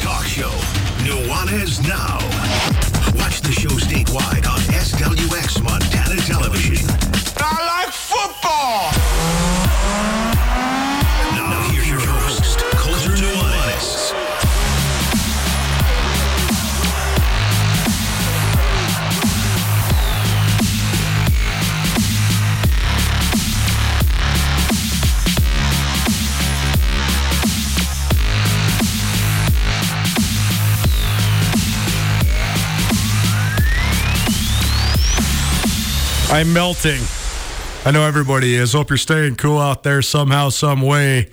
Talk show, Nuanez Now. I'm melting. I know everybody is. Hope you're staying cool out there somehow, some way.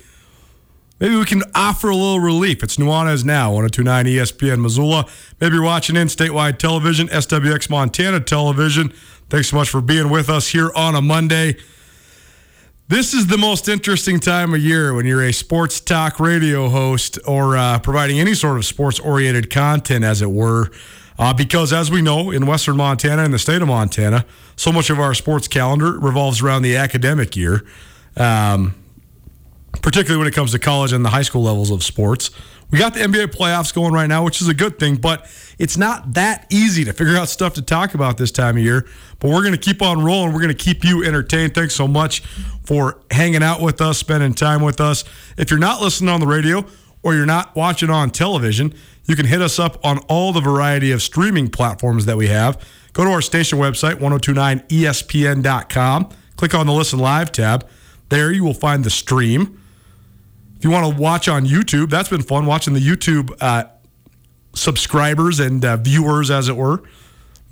Maybe we can offer a little relief. It's Nuanez Now, 1029 ESPN Missoula. Maybe you're watching in statewide television, SWX Montana television. Thanks so much for being with us here on a Monday. This is the most interesting time of year when you're a sports talk radio host or uh, providing any sort of sports oriented content, as it were. Uh, because, as we know, in Western Montana and the state of Montana, so much of our sports calendar revolves around the academic year, um, particularly when it comes to college and the high school levels of sports. We got the NBA playoffs going right now, which is a good thing, but it's not that easy to figure out stuff to talk about this time of year. But we're going to keep on rolling. We're going to keep you entertained. Thanks so much for hanging out with us, spending time with us. If you're not listening on the radio or you're not watching on television, you can hit us up on all the variety of streaming platforms that we have. Go to our station website, 1029ESPN.com. Click on the Listen Live tab. There you will find the stream. If you want to watch on YouTube, that's been fun watching the YouTube uh, subscribers and uh, viewers, as it were,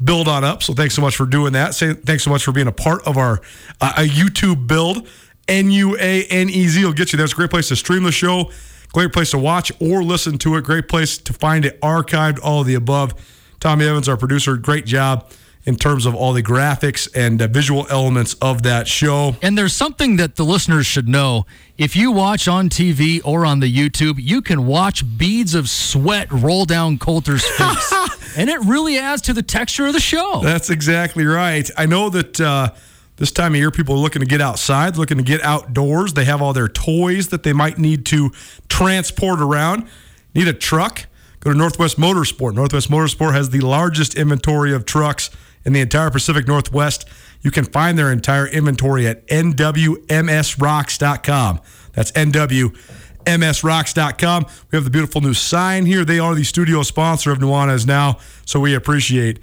build on up. So thanks so much for doing that. Say thanks so much for being a part of our uh, a YouTube build. N U A N E Z will get you there. It's a great place to stream the show, great place to watch or listen to it, great place to find it archived, all of the above. Tommy Evans, our producer, great job in terms of all the graphics and uh, visual elements of that show. And there's something that the listeners should know. If you watch on TV or on the YouTube, you can watch beads of sweat roll down Colter's face. and it really adds to the texture of the show. That's exactly right. I know that uh, this time of year, people are looking to get outside, looking to get outdoors. They have all their toys that they might need to transport around. Need a truck? Go to Northwest Motorsport. Northwest Motorsport has the largest inventory of trucks in the entire Pacific Northwest. You can find their entire inventory at nwmsrocks.com. That's nwmsrocks.com. We have the beautiful new sign here. They are the studio sponsor of Nuanez now, so we appreciate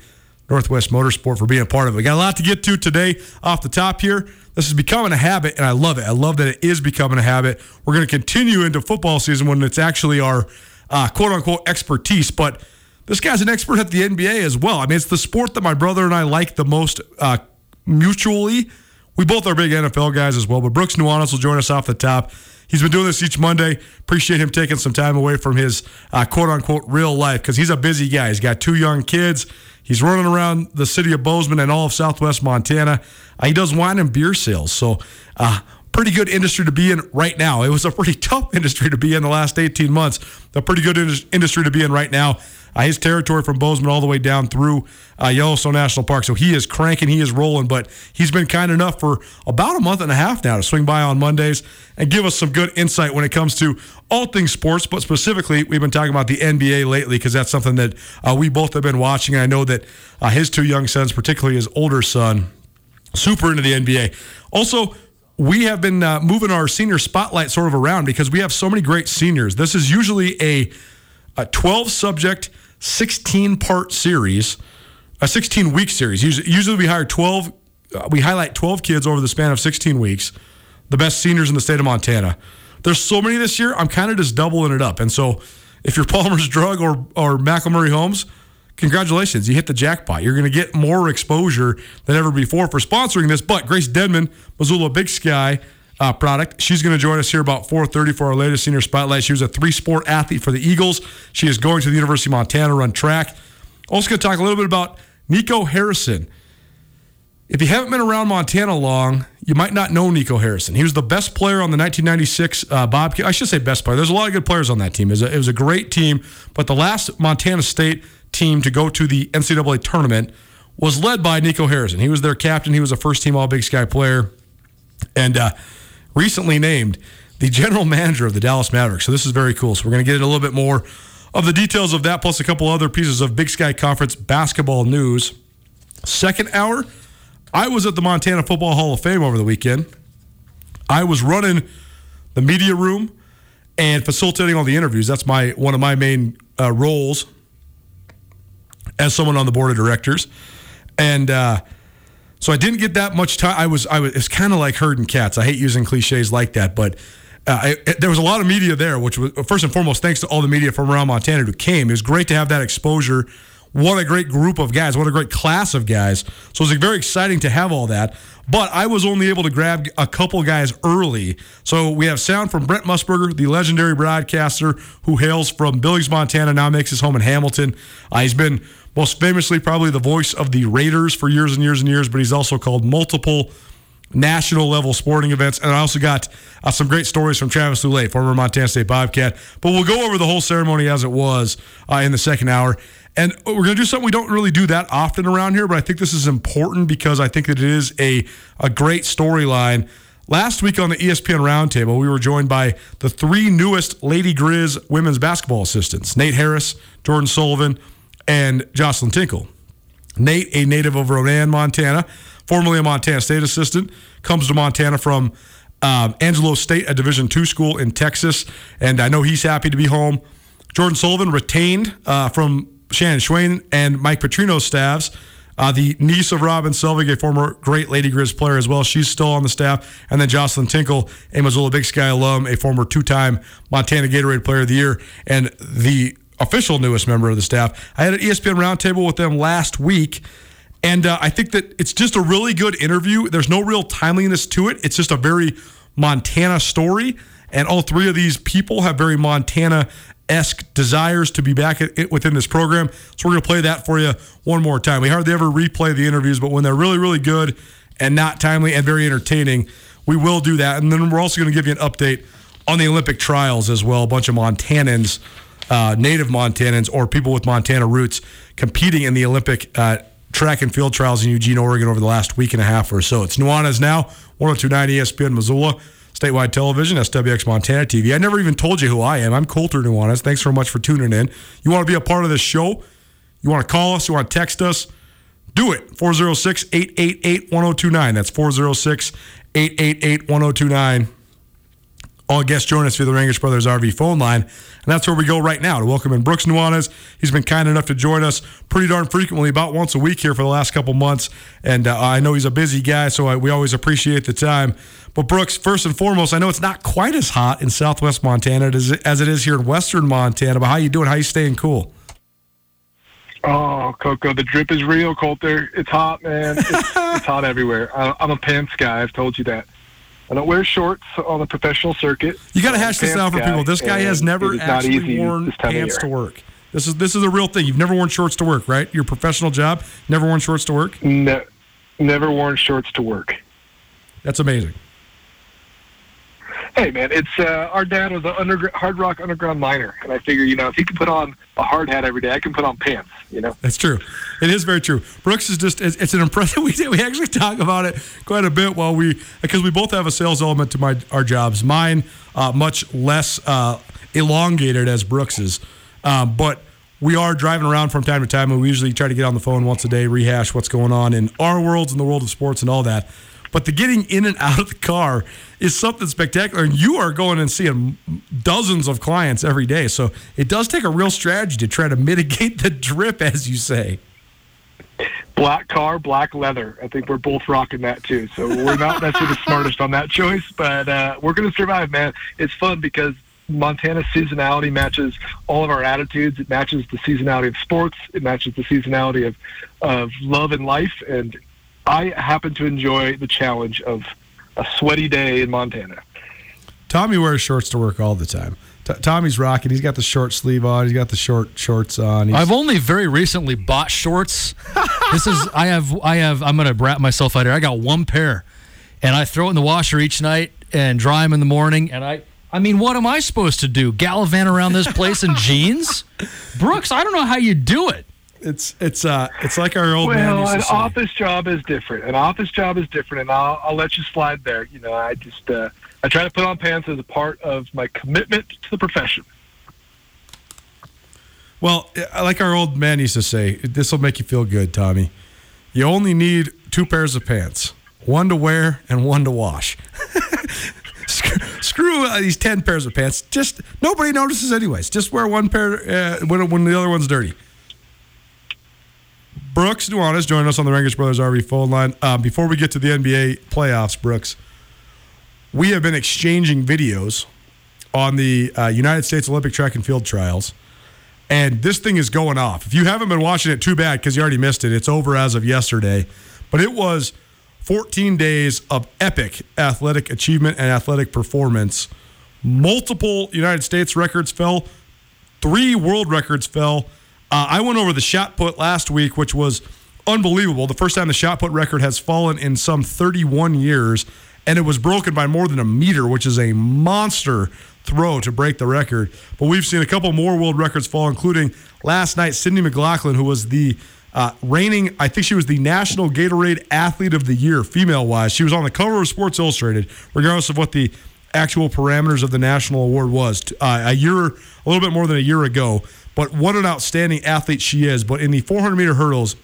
Northwest Motorsport for being a part of it. We got a lot to get to today off the top here. This is becoming a habit, and I love it. I love that it is becoming a habit. We're going to continue into football season when it's actually our uh, quote unquote expertise, but this guy's an expert at the NBA as well. I mean, it's the sport that my brother and I like the most uh, mutually. We both are big NFL guys as well, but Brooks Nuanez will join us off the top. He's been doing this each Monday. Appreciate him taking some time away from his uh, quote unquote real life because he's a busy guy. He's got two young kids. He's running around the city of Bozeman and all of southwest Montana. Uh, he does wine and beer sales. So, uh, pretty good industry to be in right now. It was a pretty tough industry to be in the last 18 months. A pretty good industry to be in right now. Uh, his territory from Bozeman all the way down through uh, Yellowstone National Park. So he is cranking, he is rolling, but he's been kind enough for about a month and a half now to swing by on Mondays and give us some good insight when it comes to all things sports, but specifically, we've been talking about the NBA lately because that's something that uh, we both have been watching. And I know that uh, his two young sons, particularly his older son, super into the NBA. Also, we have been uh, moving our senior spotlight sort of around because we have so many great seniors. This is usually a, a 12 subject, 16 part series, a 16 week series. Usually, we hire 12, uh, we highlight 12 kids over the span of 16 weeks, the best seniors in the state of Montana. There's so many this year, I'm kind of just doubling it up. And so if you're Palmer's Drug or, or McElmurray Homes, congratulations, you hit the jackpot. You're going to get more exposure than ever before for sponsoring this. But Grace Denman, Missoula Big Sky uh, product, she's going to join us here about 4:30 for our latest senior spotlight. She was a three-sport athlete for the Eagles. She is going to the University of Montana run track. Also, going to talk a little bit about Nico Harrison. If you haven't been around Montana long, you might not know Nico Harrison. He was the best player on the 1996 uh, Bobcat. I should say best player. There's a lot of good players on that team. It was, a, it was a great team, but the last Montana State team to go to the NCAA tournament was led by Nico Harrison. He was their captain. He was a first team All Big Sky player, and uh, recently named the general manager of the Dallas Mavericks. So this is very cool. So we're going to get a little bit more of the details of that, plus a couple other pieces of Big Sky Conference basketball news. Second hour, I was at the Montana Football Hall of Fame over the weekend. I was running the media room and facilitating all the interviews. That's my one of my main uh, roles as someone on the board of directors, and uh, so I didn't get that much time. I was I was it's kind of like herding cats. I hate using cliches like that, but. Uh, I, it, there was a lot of media there, which was first and foremost thanks to all the media from around Montana who came. It was great to have that exposure. What a great group of guys! What a great class of guys! So it was very exciting to have all that. But I was only able to grab a couple guys early. So we have sound from Brent Musburger, the legendary broadcaster who hails from Billings, Montana, now makes his home in Hamilton. Uh, he's been most famously probably the voice of the Raiders for years and years and years, but he's also called multiple national level sporting events. And I also got uh, some great stories from Travis Lulay, former Montana State Bobcat. But we'll go over the whole ceremony as it was uh, in the second hour. And we're going to do something we don't really do that often around here, but I think this is important because I think that it is a, a great storyline. Last week on the ESPN Roundtable, we were joined by the three newest Lady Grizz women's basketball assistants Nate Harris, Jordan Sullivan, and Jocelyn Tinkle. Nate, a native of Ronan, Montana, formerly a Montana State assistant, comes to Montana from um, Angelo State, a Division two school in Texas, and I know he's happy to be home. Jordan Sullivan retained uh, from Shannon Schweyen and Mike Petrino's staffs. Uh, the niece of Robin Selvig, a former great Lady Grizz player as well. She's still on the staff. And then Jocelyn Tinkle, a Missoula Big Sky alum, a former two time Montana Gatorade Player of the Year, and the official newest member of the staff. I had an ESPN roundtable with them last week. And uh, I think that it's just a really good interview. There's no real timeliness to it. It's just a very Montana story. And all three of these people have very Montana esque desires to be back at, within this program. So we're going to play that for you one more time. We hardly ever replay the interviews, but when they're really, really good and not timely and very entertaining, we will do that. And then we're also going to give you an update on the Olympic trials as well. A bunch of Montanans, uh, native Montanans, or people with Montana roots competing in the Olympic uh, track and field trials in Eugene, Oregon over the last week and a half or so. It's Nuanez now, 1029 ESPN Missoula, statewide television, SWX Montana TV. I never even told you who I am. I'm Colter Nuanez. Thanks so much for tuning in. You want to be a part of this show? You want to call us? You want to text us? Do it. 406 888 1029. That's 406 888 1029. All guests join us via the Rangitsch Brothers RV phone line. And that's where we go right now to welcome in Brooks Nuanez. He's been kind enough to join us pretty darn frequently, about once a week here for the last couple months. And uh, I know he's a busy guy, so I, we always appreciate the time. But Brooks, first and foremost, I know it's not quite as hot in southwest Montana as, it is here in western Montana, but how you doing? How you staying cool? Oh, Coco, the drip is real, Colter. It's hot, man. It's, it's hot everywhere. I, I'm a pants guy. I've told you that. I don't wear shorts on the professional circuit. You got to hash this out for people. This guy has never it is not actually worn this time of pants to work. This is this is a real thing. You've never worn shorts to work, right? Your professional job, never worn shorts to work. Ne- never worn shorts to work. That's amazing. Hey, man, it's uh, our dad was an under, hard rock underground miner, and I figure, you know, if he can put on a hard hat every day, I can put on pants. You know. That's true. It is very true. Brooks is just, it's, it's an impressive, we, we actually talk about it quite a bit while we, because we both have a sales element to my our jobs. Mine, uh, much less uh, elongated as Brooks's. Um, but we are driving around from time to time, and we usually try to get on the phone once a day, rehash what's going on in our worlds, in the world of sports, and all that. But the getting in and out of the car is something spectacular. And you are going and seeing dozens of clients every day. So it does take a real strategy to try to mitigate the drip, as you say. Black car, black leather. I think we're both rocking that too. So we're not necessarily the smartest on that choice, but uh, we're going to survive, man. It's fun because Montana's seasonality matches all of our attitudes. It matches the seasonality of sports. It matches the seasonality of of love and life. And I happen to enjoy the challenge of a sweaty day in Montana. Tommy wears shorts to work all the time. T- Tommy's rocking. He's got the short sleeve on. He's got the short shorts on. He's, I've only very recently bought shorts. this is I have I have I'm gonna wrap myself out here. I got one pair, and I throw it in the washer each night and dry them in the morning. And I I mean, what am I supposed to do? Gallivant around this place in jeans? Brooks, I don't know how you do it. It's it's uh it's like our old man Well, used to an say. office job is different. An office job is different, and I'll, I'll let you slide there. You know, I just uh, I try to put on pants as a part of my commitment to the profession. Well, like our old man used to say, this will make you feel good, Tommy. You only need two pairs of pants, one to wear and one to wash. screw screw uh, these ten pairs of pants. Just nobody notices anyways. Just wear one pair uh, when when the other one's dirty. Brooks Nuanez joining us on the Rangitsch Brothers RV phone line. Uh, before we get to the NBA playoffs, Brooks, we have been exchanging videos on the uh, United States Olympic track and field trials and this thing is going off. If you haven't been watching it, too bad because you already missed it. It's over as of yesterday, but it was 14 days of epic athletic achievement and athletic performance. Multiple United States records fell, three world records fell. Uh, I went over the shot put last week, which was unbelievable. The first time the shot put record has fallen in some 31 years, and it was broken by more than a meter, which is a monster throw to break the record. But we've seen a couple more world records fall, including last night, Sydney McLaughlin, who was the uh, reigning, I think she was the National Gatorade Athlete of the Year, female wise. She was on the cover of Sports Illustrated, regardless of what the actual parameters of the national award was uh, a year, a little bit more than a year ago. But what an outstanding athlete she is. But in the 400 meter hurdles,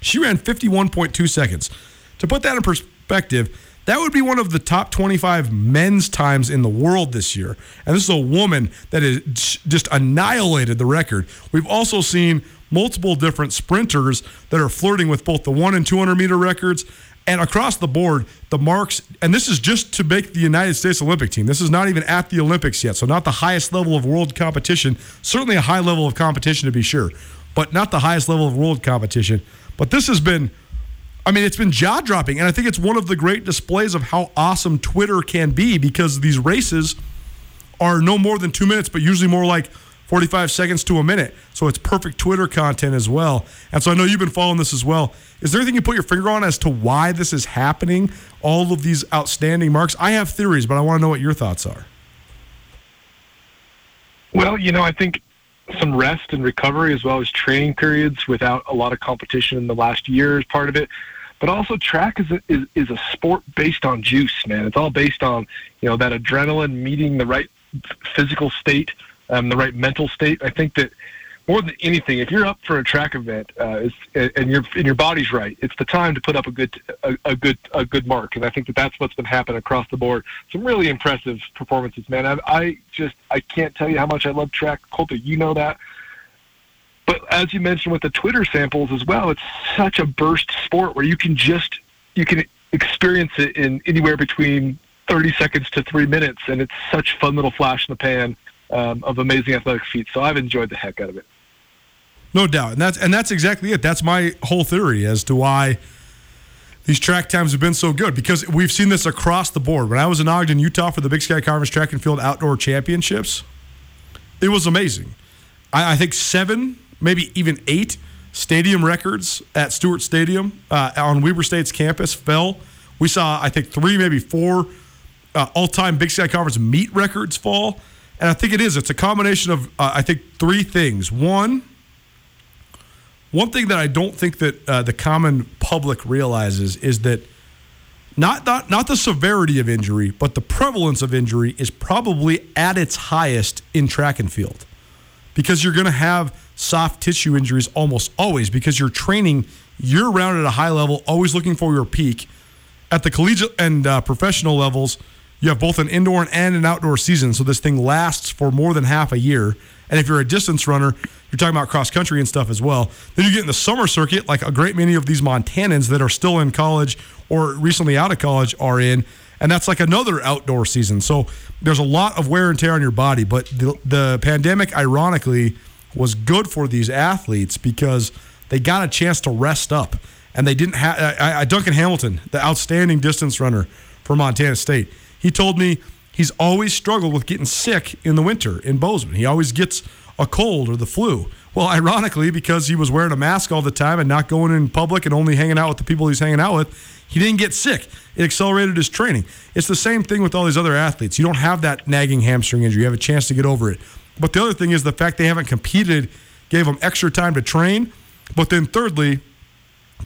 she ran 51.2 seconds. To put that in perspective, that would be one of the top 25 men's times in the world this year. And this is a woman that has just annihilated the record. We've also seen multiple different sprinters that are flirting with both the 1 and 200 meter records. And across the board, the marks, and this is just to make the United States Olympic team. This is not even at the Olympics yet. So, not the highest level of world competition. Certainly a high level of competition to be sure, but not the highest level of world competition. But this has been I mean, it's been jaw dropping. And I think it's one of the great displays of how awesome Twitter can be because these races are no more than two minutes, but usually more like 45 seconds to a minute. So it's perfect Twitter content as well. And so I know you've been following this as well. Is there anything you put your finger on as to why this is happening? All of these outstanding marks? I have theories, but I want to know what your thoughts are. Well, you know, I think some rest and recovery as well as training periods without a lot of competition in the last year is part of it. But also, track is a, is, is a sport based on juice, man. It's all based on you know that adrenaline meeting the right physical state, um, the right mental state. I think that more than anything, if you're up for a track event uh, and your and your body's right, it's the time to put up a good a, a, good a good mark. And I think that that's what's been happening across the board. Some really impressive performances, man. I, I just I can't tell you how much I love track. Colter, you know that. But as you mentioned with the Twitter samples as well, it's such a burst sport where you can just you can experience it in anywhere between 30 seconds to three minutes, and it's such fun little flash in the pan um, of amazing athletic feats. So I've enjoyed the heck out of it. No doubt, and that's and that's exactly it. That's my whole theory as to why these track times have been so good because we've seen this across the board. When I was in Ogden, Utah, for the Big Sky Conference Track and Field Outdoor Championships, it was amazing. I, I think seven, maybe even eight stadium records at Stewart Stadium uh, on Weber State's campus fell. We saw, I think, three, maybe four uh, all-time Big Sky Conference meet records fall. And I think it is. It's a combination of, uh, I think, three things. One, one thing that I don't think that uh, the common public realizes is that not, not not the severity of injury, but the prevalence of injury is probably at its highest in track and field, because you're going to have soft tissue injuries almost always because you're training year round at a high level, always looking for your peak. At the collegiate and uh, professional levels, you have both an indoor and an outdoor season, so this thing lasts for more than half a year. And if you're a distance runner, you're talking about cross country and stuff as well. Then you get in the summer circuit, like a great many of these Montanans that are still in college or recently out of college are in, and that's like another outdoor season. So there's a lot of wear and tear on your body. But the, the pandemic, ironically, was good for these athletes because they got a chance to rest up, and they didn't have. Uh, Duncan Hamilton, the outstanding distance runner for Montana State, he told me he's always struggled with getting sick in the winter in Bozeman. He always gets a cold or the flu. Well, ironically, because he was wearing a mask all the time and not going in public and only hanging out with the people he's hanging out with, he didn't get sick. It accelerated his training. It's the same thing with all these other athletes. You don't have that nagging hamstring injury. You have a chance to get over it. But the other thing is the fact they haven't competed gave them extra time to train. But then, thirdly,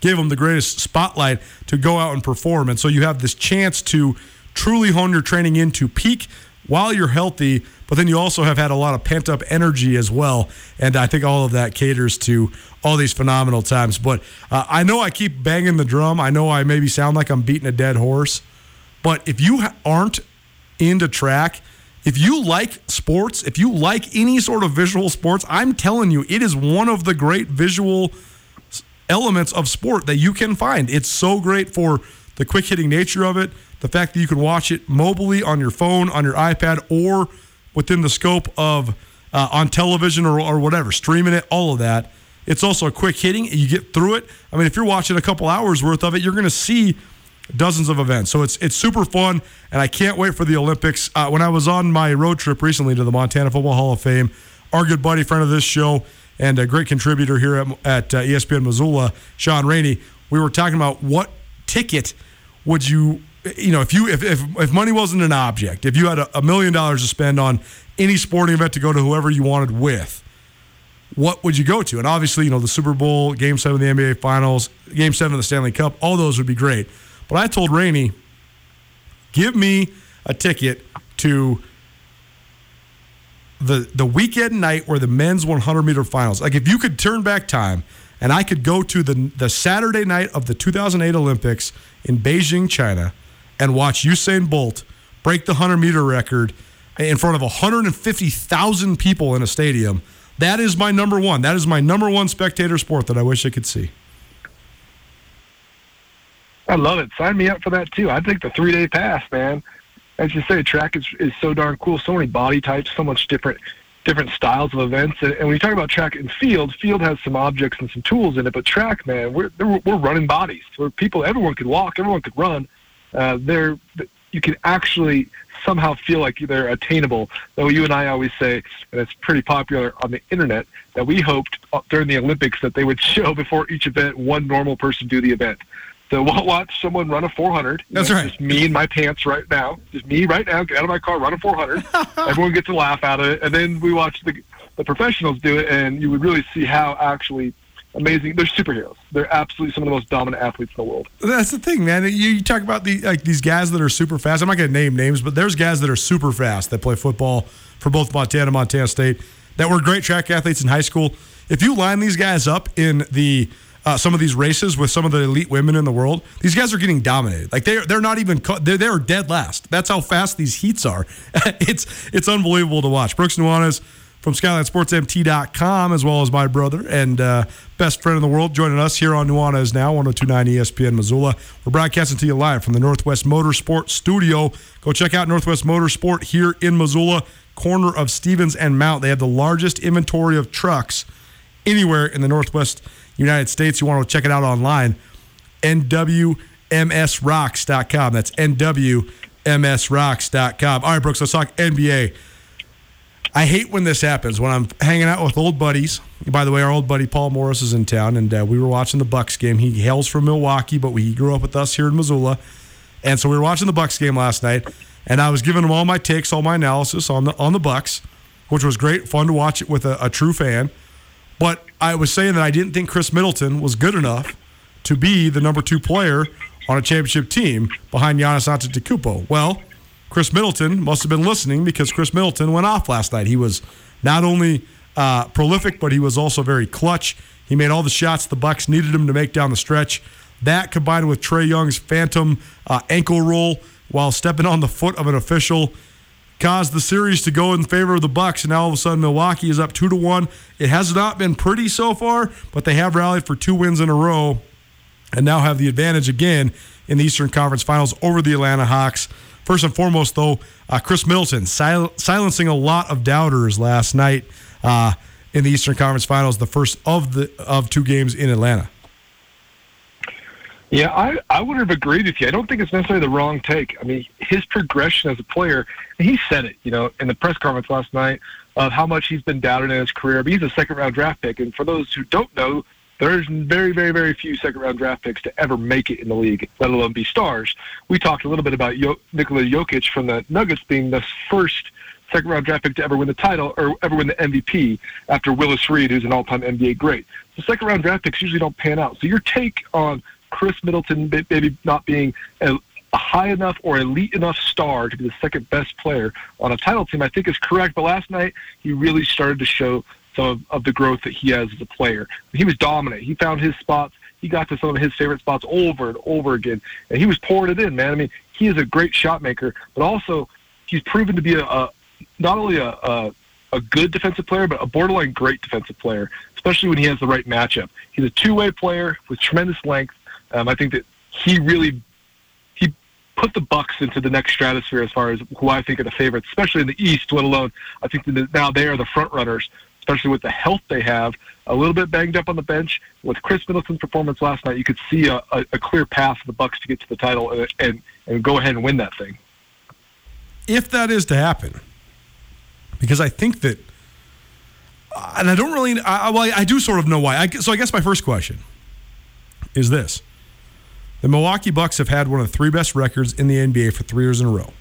gave them the greatest spotlight to go out and perform. And so you have this chance to truly hone your training into peak while you're healthy, but then you also have had a lot of pent up energy as well. And I think all of that caters to all these phenomenal times. But uh, I know I keep banging the drum. I know I maybe sound like I'm beating a dead horse. But if you aren't into track, if you like sports, if you like any sort of visual sports, I'm telling you, it is one of the great visual elements of sport that you can find. It's so great for the quick hitting nature of it, the fact that you can watch it mobilely on your phone, on your iPad, or within the scope of uh, on television or, or whatever, streaming it, all of that. It's also a quick hitting. You get through it. I mean, if you're watching a couple hours worth of it, you're going to see dozens of events. So it's it's super fun, and I can't wait for the Olympics. Uh, when I was on my road trip recently to the Montana Football Hall of Fame, our good buddy, friend of this show, and a great contributor here at, at uh, ESPN Missoula, Sean Rainey, we were talking about what ticket would you you know, if you if, if, if money wasn't an object, if you had a, a million dollars to spend on any sporting event to go to whoever you wanted with, what would you go to? And obviously, you know, the Super Bowl, Game Seven of the NBA Finals, Game Seven of the Stanley Cup, all those would be great. But I told Rainey, give me a ticket to the the weekend night where the men's 100 meter finals. Like if you could turn back time and I could go to the the Saturday night of the 2008 Olympics in Beijing, China and watch Usain Bolt break the 100 meter record in front of 150,000 people in a stadium. That is my number one. That is my number one spectator sport that I wish I could see. I love it. Sign me up for that too. I think the three day pass, man. As you say, track is, is so darn cool. So many body types, so much different different styles of events. And, and when you talk about track and field, field has some objects and some tools in it, but track, man, we're we're running bodies. Where people, everyone could walk, everyone could run uh, they're you can actually somehow feel like they're attainable. Though you and I always say, and it's pretty popular on the internet, that we hoped uh, during the Olympics that they would show before each event one normal person do the event. So we'll watch someone run a 400. That's right. Just me in my pants right now. Just me right now. Get out of my car, run a 400. Everyone gets a laugh out of it, and then we watch the the professionals do it, and you would really see how actually amazing. They're superheroes. They're absolutely some of the most dominant athletes in the world. That's the thing, man. You, talk about the like these guys that are super fast. I'm not going to name names, but there's guys that are super fast that play football for both Montana and Montana State. that were great track athletes in high school. If you line these guys up in the uh, some of these races with some of the elite women in the world, these guys are getting dominated. Like they're they're not even they're they're dead last. That's how fast these heats are. it's it's unbelievable to watch. Brooks Nuanez from SkylineSportsMT.com, as well as my brother and uh, best friend in the world, joining us here on Nuanez Now, 1029 ESPN Missoula. We're broadcasting to you live from the Northwest Motorsport Studio. Go check out Northwest Motorsport here in Missoula, corner of Stevens and Mount. They have the largest inventory of trucks anywhere in the Northwest United States. You want to check it out online, nwmsrocks.com. That's nwmsrocks.com. All right, Brooks, let's talk NBA. I hate when this happens when I'm hanging out with old buddies. By the way, our old buddy Paul Morris is in town, and uh, we were watching the Bucks game. He hails from Milwaukee, but he grew up with us here in Missoula, and so we were watching the Bucks game last night. And I was giving him all my takes, all my analysis on the on the Bucks, which was great, fun to watch it with a, a true fan. But I was saying that I didn't think Khris Middleton was good enough to be the number two player on a championship team behind Giannis Antetokounmpo. Well, Khris Middleton must have been listening because Khris Middleton went off last night. He was not only uh, prolific, but he was also very clutch. He made all the shots the Bucks needed him to make down the stretch. That combined with Trae Young's phantom uh, ankle roll while stepping on the foot of an official caused the series to go in favor of the Bucks, and now all of a sudden Milwaukee is up two to one. It has not been pretty so far, but they have rallied for two wins in a row, and now have the advantage again in the Eastern Conference Finals over the Atlanta Hawks. First and foremost, though, uh, Khris Middleton sil- silencing a lot of doubters last night uh, in the Eastern Conference Finals, the first of the of two games in Atlanta. Yeah, I, I would have agreed with you. I don't think it's necessarily the wrong take. I mean, his progression as a player, he said it, you know, in the press conference last night of how much he's been doubted in his career. But he's a second round draft pick. And for those who don't know, there's very, very, very few second round draft picks to ever make it in the league, let alone be stars. We talked a little bit about Yo- Nikola Jokic from the Nuggets being the first second round draft pick to ever win the title or ever win the MVP after Willis Reed, who's an all time NBA great. So second round draft picks usually don't pan out. So your take on Khris Middleton maybe not being a, a high enough or elite enough star to be the second best player on a title team, I think is correct. But last night, he really started to show some of, of the growth that he has as a player. He was dominant. He found his spots. He got to some of his favorite spots over and over again, and he was pouring it in, man. I mean, he is a great shot maker, but also he's proven to be a, a not only a, a a good defensive player, but a borderline great defensive player, especially when he has the right matchup. He's a two-way player with tremendous length. Um, I think that he really he put the Bucks into the next stratosphere as far as who I think are the favorites, especially in the East. Let alone, I think that now they are the front runners, especially with the health they have. A little bit banged up on the bench with Khris Middleton's performance last night. You could see a, a, a clear path for the Bucks to get to the title and, and and go ahead and win that thing. If that is to happen, because I think that, and I don't really, I, well, I do sort of know why. I, so I guess my first question is this the Milwaukee Bucks have had one of the three best records in the NBA for three years in a row.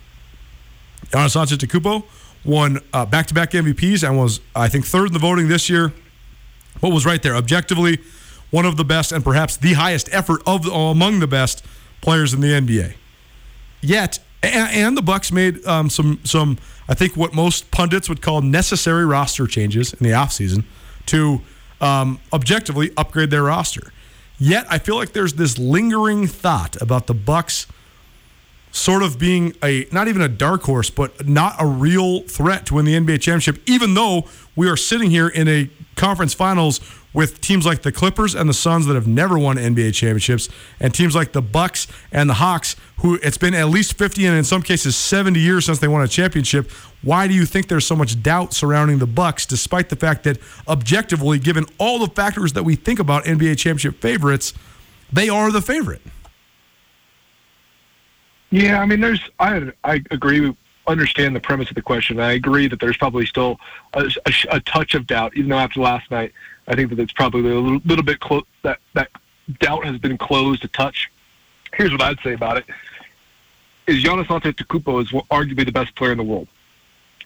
Giannis Antetokounmpo won uh, back-to-back MVPs and was, I think, third in the voting this year. What was right there? Objectively, one of the best and perhaps the highest effort of the, among the best players in the NBA. Yet, and, and the Bucks made um, some some I think what most pundits would call necessary roster changes in the offseason to um, objectively upgrade their roster. Yet I feel like there's this lingering thought about the Bucks sort of being a not even a dark horse, but not a real threat to win the NBA championship, even though we are sitting here in a conference finals with teams like the Clippers and the Suns that have never won NBA championships, and teams like the Bucks and the Hawks, who it's been at least 50 and in some cases 70 years since they won a championship. Why do you think there's so much doubt surrounding the Bucks, despite the fact that objectively, given all the factors that we think about NBA championship favorites, they are the favorite? Yeah, I mean, there's I I agree, understand the premise of the question. I agree that there's probably still a, a, a touch of doubt, even though after last night, I think that it's probably a little, little bit close. That that doubt has been closed a touch. Here's what I'd say about it: is Giannis Antetokounmpo is arguably the best player in the world.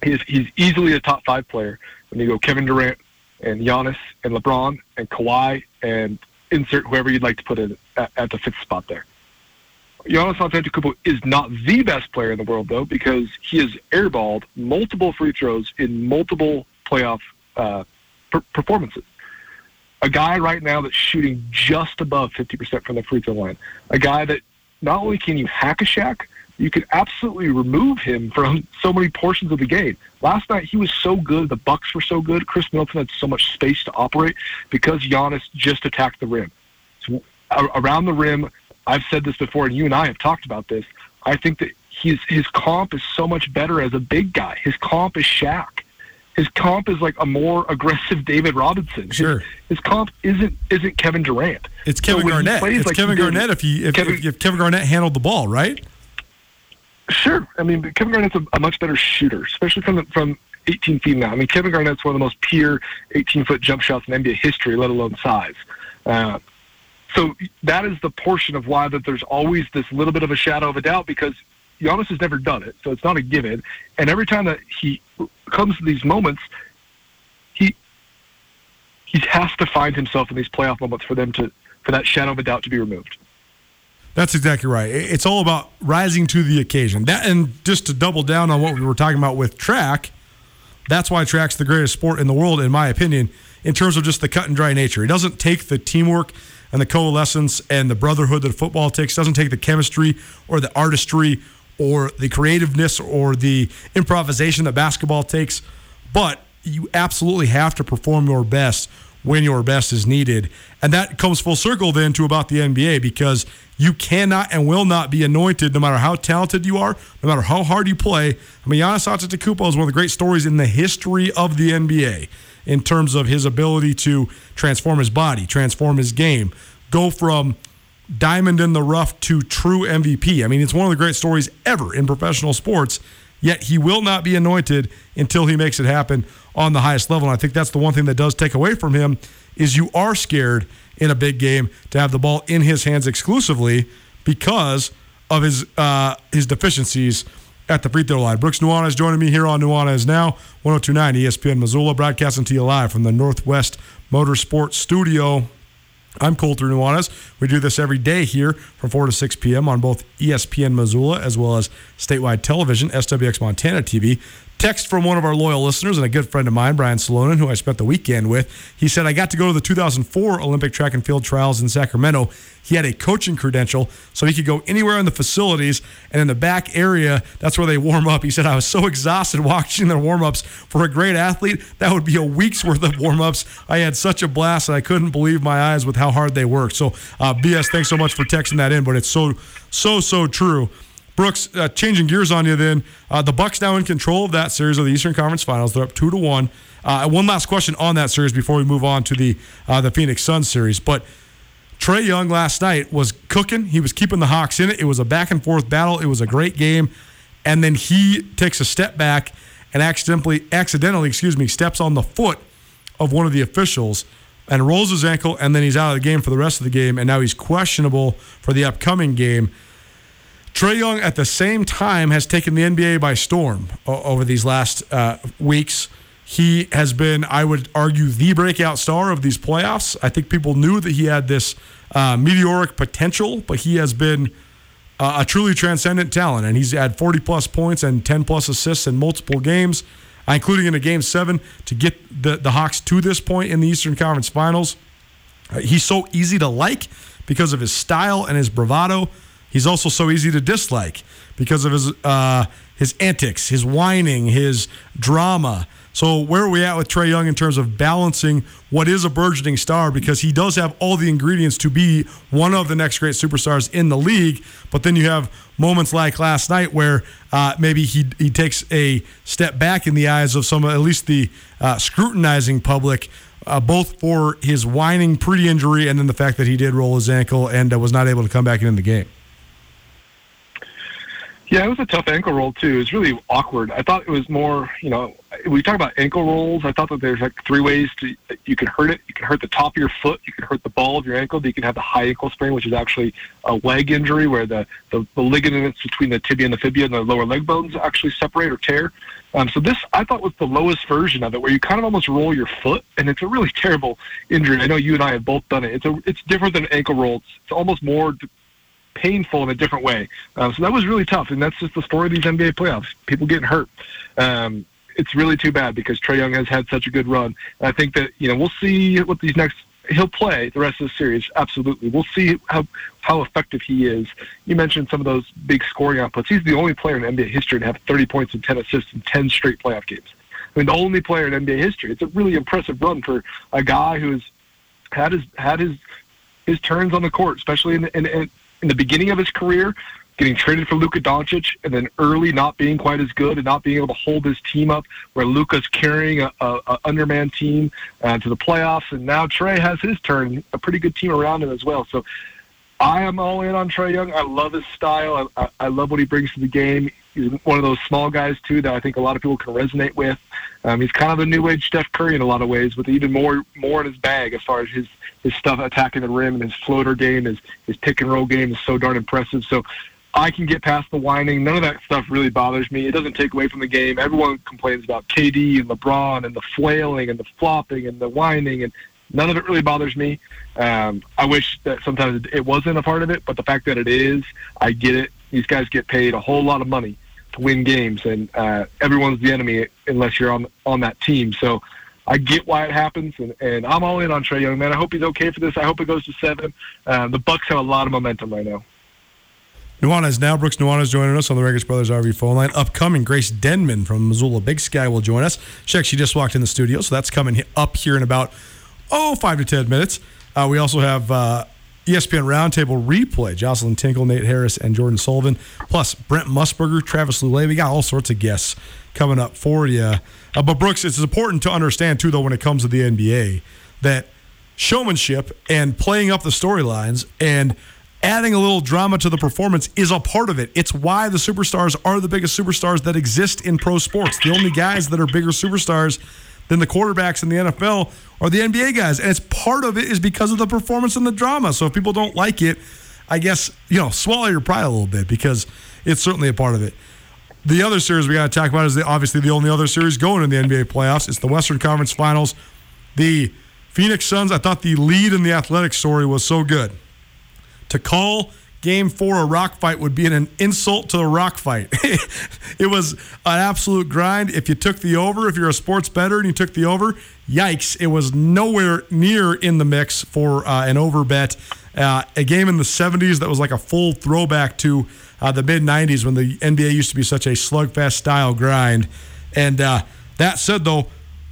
He's he's easily a top five player. When you go Kevin Durant and Giannis and LeBron and Kawhi and insert whoever you'd like to put in at, at the fifth spot there. Giannis Antetokounmpo is not the best player in the world, though, because he has airballed multiple free throws in multiple playoff uh, per- performances. A guy right now that's shooting just above 50% from the free throw line. A guy that not only can you hack a shack, you can absolutely remove him from so many portions of the game. Last night he was so good, the Bucks were so good. Khris Middleton had so much space to operate because Giannis just attacked the rim. So, around the rim, I've said this before, and you and I have talked about this. I think that his his comp is so much better as a big guy. His comp is Shaq. His comp is like a more aggressive David Robinson. Sure. His, his comp isn't isn't Kevin Durant. It's Kevin So Garnett. It's like Kevin Garnett if he if, Kevin- if, if Kevin Garnett handled the ball right. Sure. I mean, Kevin Garnett's a, a much better shooter, especially from the, from 18 feet now. I mean, Kevin Garnett's one of the most pure 18 foot jump shots in NBA history, let alone size. Uh, so that is the portion of why that there's always this little bit of a shadow of a doubt because Giannis has never done it, so it's not a given. And every time that he comes to these moments, he he has to find himself in these playoff moments for them to for that shadow of a doubt to be removed. That's exactly right. It's all about rising to the occasion. That and just to double down on what we were talking about with track, that's why track's the greatest sport in the world, in my opinion, in terms of just the cut and dry nature. It doesn't take the teamwork and the coalescence and the brotherhood that football takes. Doesn't take the chemistry or the artistry or the creativeness or the improvisation that basketball takes. But you absolutely have to perform your best when your best is needed. And that comes full circle then to about the NBA because you cannot and will not be anointed no matter how talented you are, no matter how hard you play. I mean, Giannis Antetokounmpo is one of the great stories in the history of the NBA in terms of his ability to transform his body, transform his game, go from diamond in the rough to true MVP. I mean, it's one of the great stories ever in professional sports. Yet he will not be anointed until he makes it happen on the highest level. And I think that's the one thing that does take away from him is you are scared in a big game to have the ball in his hands exclusively because of his uh, his deficiencies at the free throw line. Brooks Nuanez joining me here on Nuanez now 1029 ESPN Missoula, broadcasting to you live from the Northwest Motorsports Studio. I'm Colter Nuanez. We do this every day here from 4 to 6 p.m. on both ESPN Missoula as well as statewide television, SWX Montana TV. Text from one of our loyal listeners and a good friend of mine, Brian Salonen, who I spent the weekend with. He said, I got to go to the 2004 Olympic track and field trials in Sacramento. He had a coaching credential, so he could go anywhere in the facilities and in the back area. That's where they warm up. He said, I was so exhausted watching their warm ups. For a great athlete, that would be a week's worth of warm ups. I had such a blast, and I couldn't believe my eyes with how hard they worked. So, uh, BS, thanks so much for texting that in, but it's so, so, so true. Brooks, uh, changing gears on you then. Uh, the Bucks now in control of that series of the Eastern Conference Finals. They're up two to one. Uh, one last question on that series before we move on to the uh, the Phoenix Suns series. But Trae Young last night was cooking. He was keeping the Hawks in it. It was a back and forth battle. It was a great game, and then he takes a step back and accidentally, accidentally, excuse me, steps on the foot of one of the officials and rolls his ankle, and then he's out of the game for the rest of the game. And now he's questionable for the upcoming game. Trae Young, at the same time, has taken the NBA by storm over these last uh, weeks. He has been, I would argue, the breakout star of these playoffs. I think people knew that he had this uh, meteoric potential, but he has been uh, a truly transcendent talent. And he's had 40 plus points and 10 plus assists in multiple games, uh, including in a game seven, to get the, the Hawks to this point in the Eastern Conference Finals. Uh, he's so easy to like because of his style and his bravado. He's also so easy to dislike because of his uh, his antics, his whining, his drama. So where are we at with Trae Young in terms of balancing what is a burgeoning star? Because he does have all the ingredients to be one of the next great superstars in the league. But then you have moments like last night where uh, maybe he he takes a step back in the eyes of some, at least the uh, scrutinizing public uh, both for his whining pre-injury and then the fact that he did roll his ankle and uh, was not able to come back in the game. Yeah, it was a tough ankle roll too. It was really awkward. I thought it was more, you know, we talk about ankle rolls. I thought that there's like three ways to you can hurt it. You can hurt the top of your foot. You can hurt the ball of your ankle. You can have the high ankle sprain, which is actually a leg injury where the the, the ligaments between the tibia and the fibia and the lower leg bones actually separate or tear. Um, so this I thought was the lowest version of it, where you kind of almost roll your foot, and it's a really terrible injury. I know you and I have both done it. It's a it's different than ankle roll. It's, it's almost more painful in a different way. Um, so that was really tough, and that's just the story of these NBA playoffs. People getting hurt. Um, it's really too bad because Trae Young has had such a good run. And I think that you know we'll see what these next. He'll play the rest of the series. Absolutely, we'll see how how effective he is. You mentioned some of those big scoring outputs. He's the only player in NBA history to have 30 points and 10 assists in 10 straight playoff games. I mean, the only player in NBA history. It's a really impressive run for a guy who's had his had his his turns on the court, especially in the, in, in the beginning of his career getting traded for Luka Doncic and then early not being quite as good and not being able to hold his team up where Luka's carrying a, a, a underman team uh, to the playoffs. And now Trae has his turn, a pretty good team around him as well. So I am all in on Trae Young. I love his style. I, I, I love what he brings to the game. He's one of those small guys too that I think a lot of people can resonate with. Um, he's kind of a new age Steph Curry in a lot of ways, with even more more in his bag as far as his his stuff attacking the rim and his floater game, his his pick and roll game is so darn impressive. So I can get past the whining. None of that stuff really bothers me. It doesn't take away from the game. Everyone complains about KD and LeBron and the flailing and the flopping and the whining, and none of it really bothers me. Um, I wish that sometimes it wasn't a part of it, but the fact that it is, I get it. These guys get paid a whole lot of money to win games, and uh, everyone's the enemy unless you're on on that team. So. I get why it happens, and, and I'm all in on Trae Young, man. I hope he's okay for this. I hope it goes to seven. Um, the Bucks have a lot of momentum right now. Nuanez now. Brooks Nuanez joining us on the Rangitsch Brothers RV phone line. Upcoming, Grace Denman from Missoula Big Sky will join us. She actually just walked in the studio, so that's coming up here in about, oh, five to 10 minutes. Uh, we also have uh, ESPN Roundtable replay. Jocelyn Tinkle, Nate Harris, and Jordan Sullivan, plus Brent Musburger, Travis Lulay. We got all sorts of guests coming up for you. Uh, but, Brooks, it's important to understand, too, though, when it comes to the NBA, that showmanship and playing up the storylines and – adding a little drama to the performance is a part of it. It's why the superstars are the biggest superstars that exist in pro sports. The only guys that are bigger superstars than the quarterbacks in the NFL are the NBA guys. And it's part of it is because of the performance and the drama. So if people don't like it, I guess, you know, swallow your pride a little bit because it's certainly a part of it. The other series we got to talk about is the, obviously the only other series going in the NBA playoffs. It's the Western Conference Finals. The Phoenix Suns, I thought the lead in the athletic story was so good to call game four a rock fight would be an insult to the rock fight. it was an absolute grind. If you took the over, if you're a sports bettor and you took the over, yikes, it was nowhere near in the mix for uh, an over bet. Uh, a game in the 70s that was like a full throwback to uh, the mid 90s when the NBA used to be such a slugfest style grind. And uh, that said, though,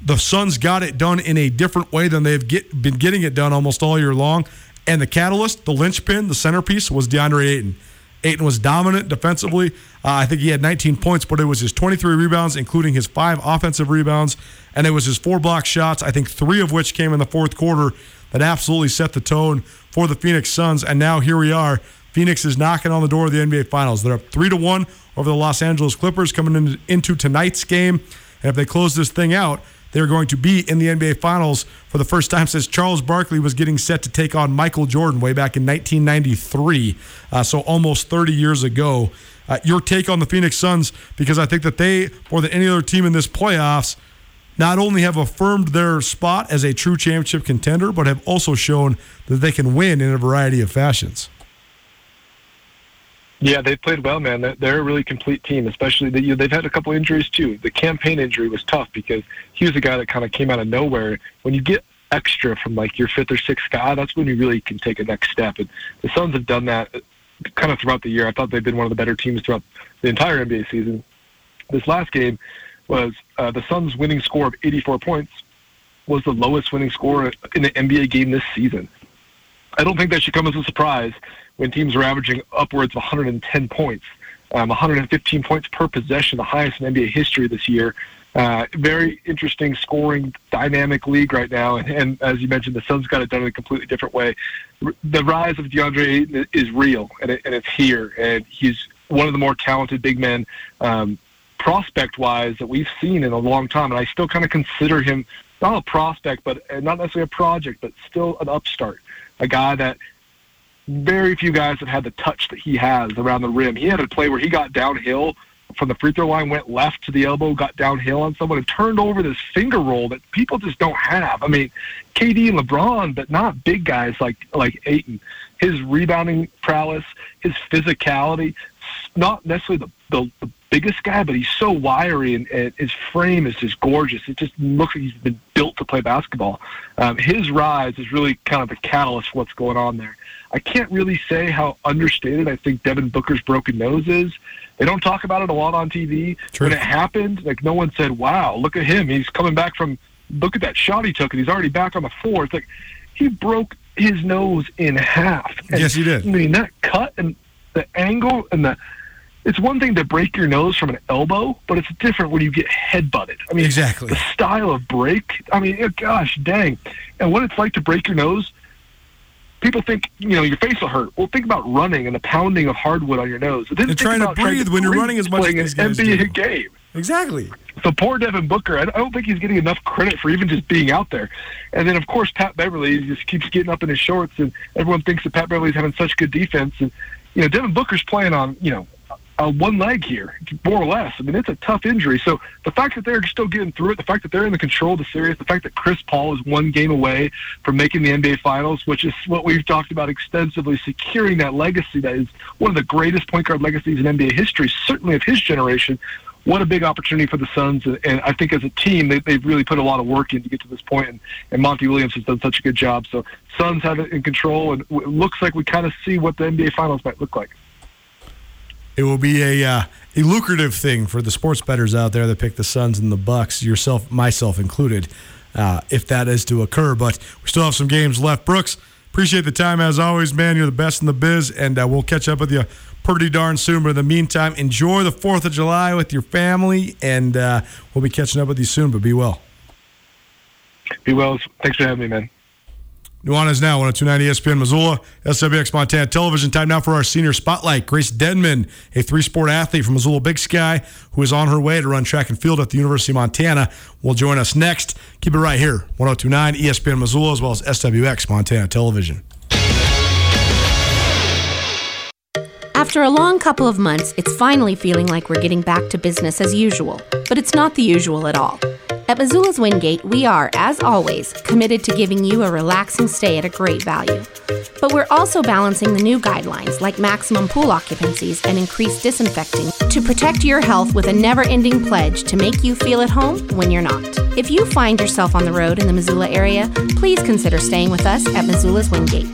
the Suns got it done in a different way than they've get, been getting it done almost all year long. And the catalyst, the linchpin, the centerpiece was DeAndre Ayton. Ayton was dominant defensively. Uh, I think he had 19 points, but it was his 23 rebounds, including his five offensive rebounds, and it was his four block shots, I think three of which came in the fourth quarter, that absolutely set the tone for the Phoenix Suns. And now here we are. Phoenix is knocking on the door of the NBA Finals. They're up three to one over the Los Angeles Clippers coming in, into tonight's game. And if they close this thing out, they're going to be in the NBA Finals for the first time since Charles Barkley was getting set to take on Michael Jordan way back in 1993. Uh, so almost 30 years ago. Uh, your take on the Phoenix Suns, because I think that they, more than any other team in this playoffs, not only have affirmed their spot as a true championship contender, but have also shown that they can win in a variety of fashions. Yeah, they played well, man. They're a really complete team, especially that you they've had a couple injuries too. The Cam Payne injury was tough because he was a guy that kind of came out of nowhere. When you get extra from like your fifth or sixth guy, that's when you really can take a next step. And the Suns have done that kind of throughout the year. I thought they've been one of the better teams throughout the entire NBA season. This last game was uh, the Suns' winning score of 84 points was the lowest winning score in an NBA game this season. I don't think that should come as a surprise when teams are averaging upwards of 110 points, um, 115 points per possession, the highest in NBA history this year. Uh, very interesting scoring dynamic league right now, and, and, as you mentioned, the Suns got it done in a completely different way. The rise of DeAndre is real, and, it, and it's here, and he's one of the more talented big men, um, prospect-wise, that we've seen in a long time. And I still kind of consider him not a prospect, but not necessarily a project, but still an upstart, a guy that very few guys have had the touch that he has around the rim. He had a play where he got downhill from the free throw line, went left to the elbow, got downhill on someone, and turned over this finger roll that people just don't have. I mean, KD and LeBron, but not big guys like like Ayton. His rebounding prowess, his physicality, not necessarily the, the, the biggest guy, but he's so wiry and, and his frame is just gorgeous. It just looks like he's been built to play basketball. Um, his rise is really kind of the catalyst for what's going on there. I can't really say how understated I think Devin Booker's broken nose is. They don't talk about it a lot on TV. True. When it happened, like no one said, "Wow, look at him! He's coming back from look at that shot he took, and he's already back on the floor." It's like he broke his nose in half. And, Yes, he did. I mean, that cut and the angle and the it's one thing to break your nose from an elbow, but it's different when you get headbutted. I mean, Exactly. the style of break. I mean, gosh, dang, and what it's like to break your nose. People think you know your face will hurt. Well, think about running and the pounding of hardwood on your nose. Then And trying to breathe when you're running as much as playing an NBA do. game. Exactly. So poor Devin Booker, I I don't think he's getting enough credit for even just being out there. And then of course Pat Beverley just keeps getting up in his shorts, and everyone thinks that Pat Beverley's having such good defense. And you know Devin Booker's playing on you know uh, one leg here, more or less. I mean it's a tough injury. So the fact that they're still getting through it, the fact that they're in the control of the series, the fact that Chris Paul is one game away from making the NBA Finals, which is what we've talked about extensively, securing that legacy that is one of the greatest point guard legacies in NBA history, certainly of his generation what a big opportunity for the Suns. And, I think as a team, they, they've really put a lot of work in to get to this point, and, and Monty Williams has done such a good job. So Suns have it in control, and it looks like we kind of see what the NBA Finals might look like. It will be a uh, a lucrative thing for the sports bettors out there that pick the Suns and the Bucks, yourself, myself included, uh, if that is to occur. But we still have some games left. Brooks, appreciate the time as always, man. You're the best in the biz, and uh, we'll catch up with you pretty darn soon. But in the meantime, enjoy the Fourth of July with your family, and uh, we'll be catching up with you soon. But be well. Be well. Thanks for having me, man. Nuanez now, 1029 ESPN Missoula, SWX Montana Television. Time now for our senior spotlight. Grace Denman, a three sport athlete from Missoula Big Sky, who is on her way to run track and field at the University of Montana, will join us next. Keep it right here, 1029 ESPN Missoula, as well as SWX Montana Television. After a long couple of months, it's finally feeling like we're getting back to business as usual. But it's not the usual at all. At Missoula's Wingate, we are, as always, committed to giving you a relaxing stay at a great value. But we're also balancing the new guidelines like maximum pool occupancies and increased disinfecting to protect your health with a never ending pledge to make you feel at home when you're not. If you find yourself on the road in the Missoula area, please consider staying with us at Missoula's Wingate.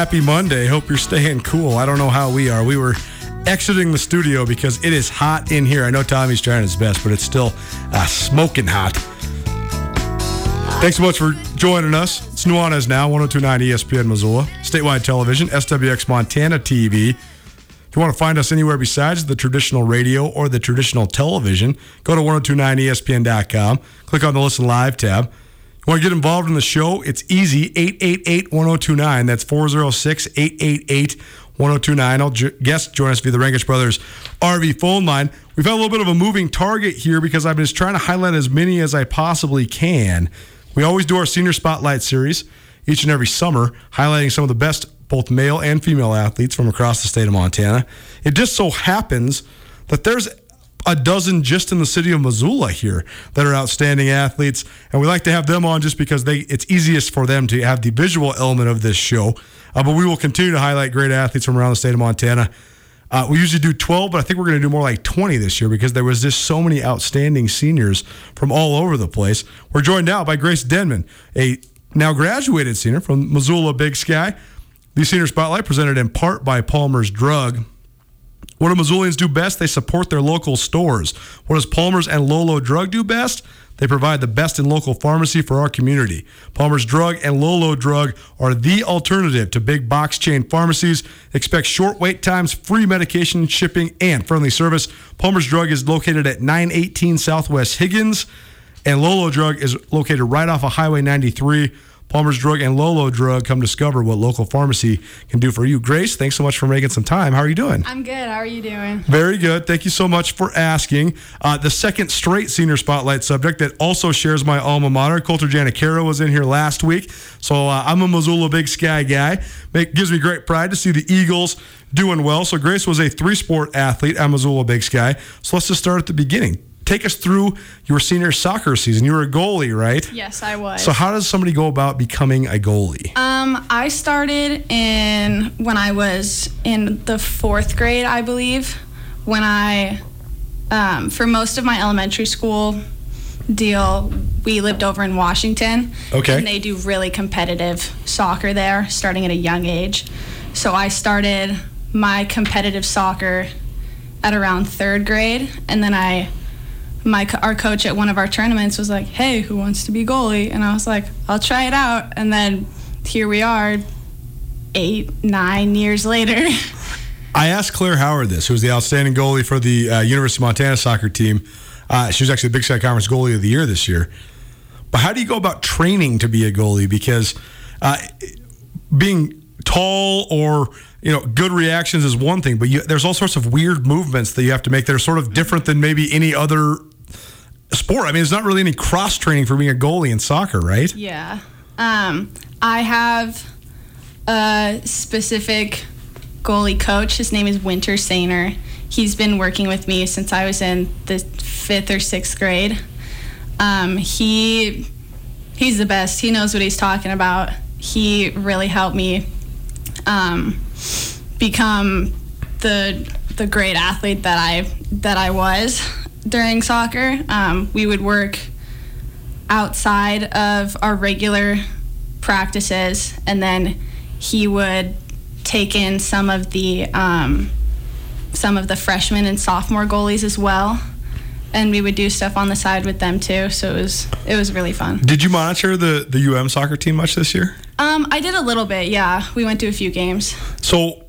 Happy Monday. Hope you're staying cool. I don't know how we are. We were exiting the studio because it is hot in here. I know Tommy's trying his best, but it's still uh, smoking hot. Thanks so much for joining us. It's Nuanez now, 1029 ESPN Missoula, statewide television, SWX Montana TV. If you want to find us anywhere besides the traditional radio or the traditional television, go to 1029ESPN.com, click on the Listen Live tab. Want to get involved in the show? It's easy 888 1029. That's 406 888 1029. I'll ju- guest join us via the Rangitsch Brothers RV phone line. We've had a little bit of a moving target here because I've been just trying to highlight as many as I possibly can. We always do our senior spotlight series each and every summer, highlighting some of the best both male and female athletes from across the state of Montana. It just so happens that there's a dozen just in the city of Missoula here that are outstanding athletes, and we like to have them on just because they it's easiest for them to have the visual element of this show. Uh, but we will continue to highlight great athletes from around the state of Montana. Uh, we usually do 12, but I think we're going to do more like 20 this year because there was just so many outstanding seniors from all over the place. We're joined now by Grace Denman, a now graduated senior from Missoula Big Sky. The Senior Spotlight presented in part by Palmer's Drug. What do Missoulians do best? They support their local stores. What does Palmer's and Lolo Drug do best? They provide the best in local pharmacy for our community. Palmer's Drug and Lolo Drug are the alternative to big box chain pharmacies. Expect short wait times, free medication shipping, and friendly service. Palmer's Drug is located at 918 Southwest Higgins, and Lolo Drug is located right off of Highway 93. Palmer's Drug, and Lolo Drug. Come discover what local pharmacy can do for you. Grace, thanks so much for making some time. How are you doing? I'm good. How are you doing? Very good. Thank you so much for asking. Uh, the second straight senior spotlight subject that also shares my alma mater, Coulter Janikero, was in here last week. So uh, I'm a Missoula Big Sky guy. It gives me great pride to see the Eagles doing well. So Grace was a three sport athlete at Missoula Big Sky. So let's just start at the beginning. Take us through your senior soccer season. You were a goalie, right? Yes, I was. So how does somebody go about becoming a goalie? um, I started in when I was in the fourth grade, I believe. When I, um, for most of my elementary school deal, we lived over in Washington. Okay. And they do really competitive soccer there, starting at a young age. So I started my competitive soccer at around third grade, and then I my our coach at one of our tournaments was like, "Hey, who wants to be goalie?" And I was like, "I'll try it out." And then here we are, eight, nine years later. I asked Claire Howard this, who was the outstanding goalie for the uh, University of Montana soccer team. Uh, she was actually the Big Sky Conference goalie of the year this year. But how do you go about training to be a goalie? Because uh, being tall or you know good reactions is one thing, but you, there's all sorts of weird movements that you have to make that are sort of different than maybe any other sport. I mean, there's not really any cross training for being a goalie in soccer, right? yeah. Um, I have a specific goalie coach. His name is Winter Sainer. He's been working with me since I was in the fifth or sixth grade. Um, he he's the best. He knows what he's talking about. He really helped me um, become the the great athlete that I that I was during soccer. Um, we would work outside of our regular practices, and then he would take in some of the um, some of the freshmen and sophomore goalies as well, and we would do stuff on the side with them too. So it was it was really fun. Did you monitor the the UM soccer team much this year? Um, I did a little bit, yeah. We went to a few games. So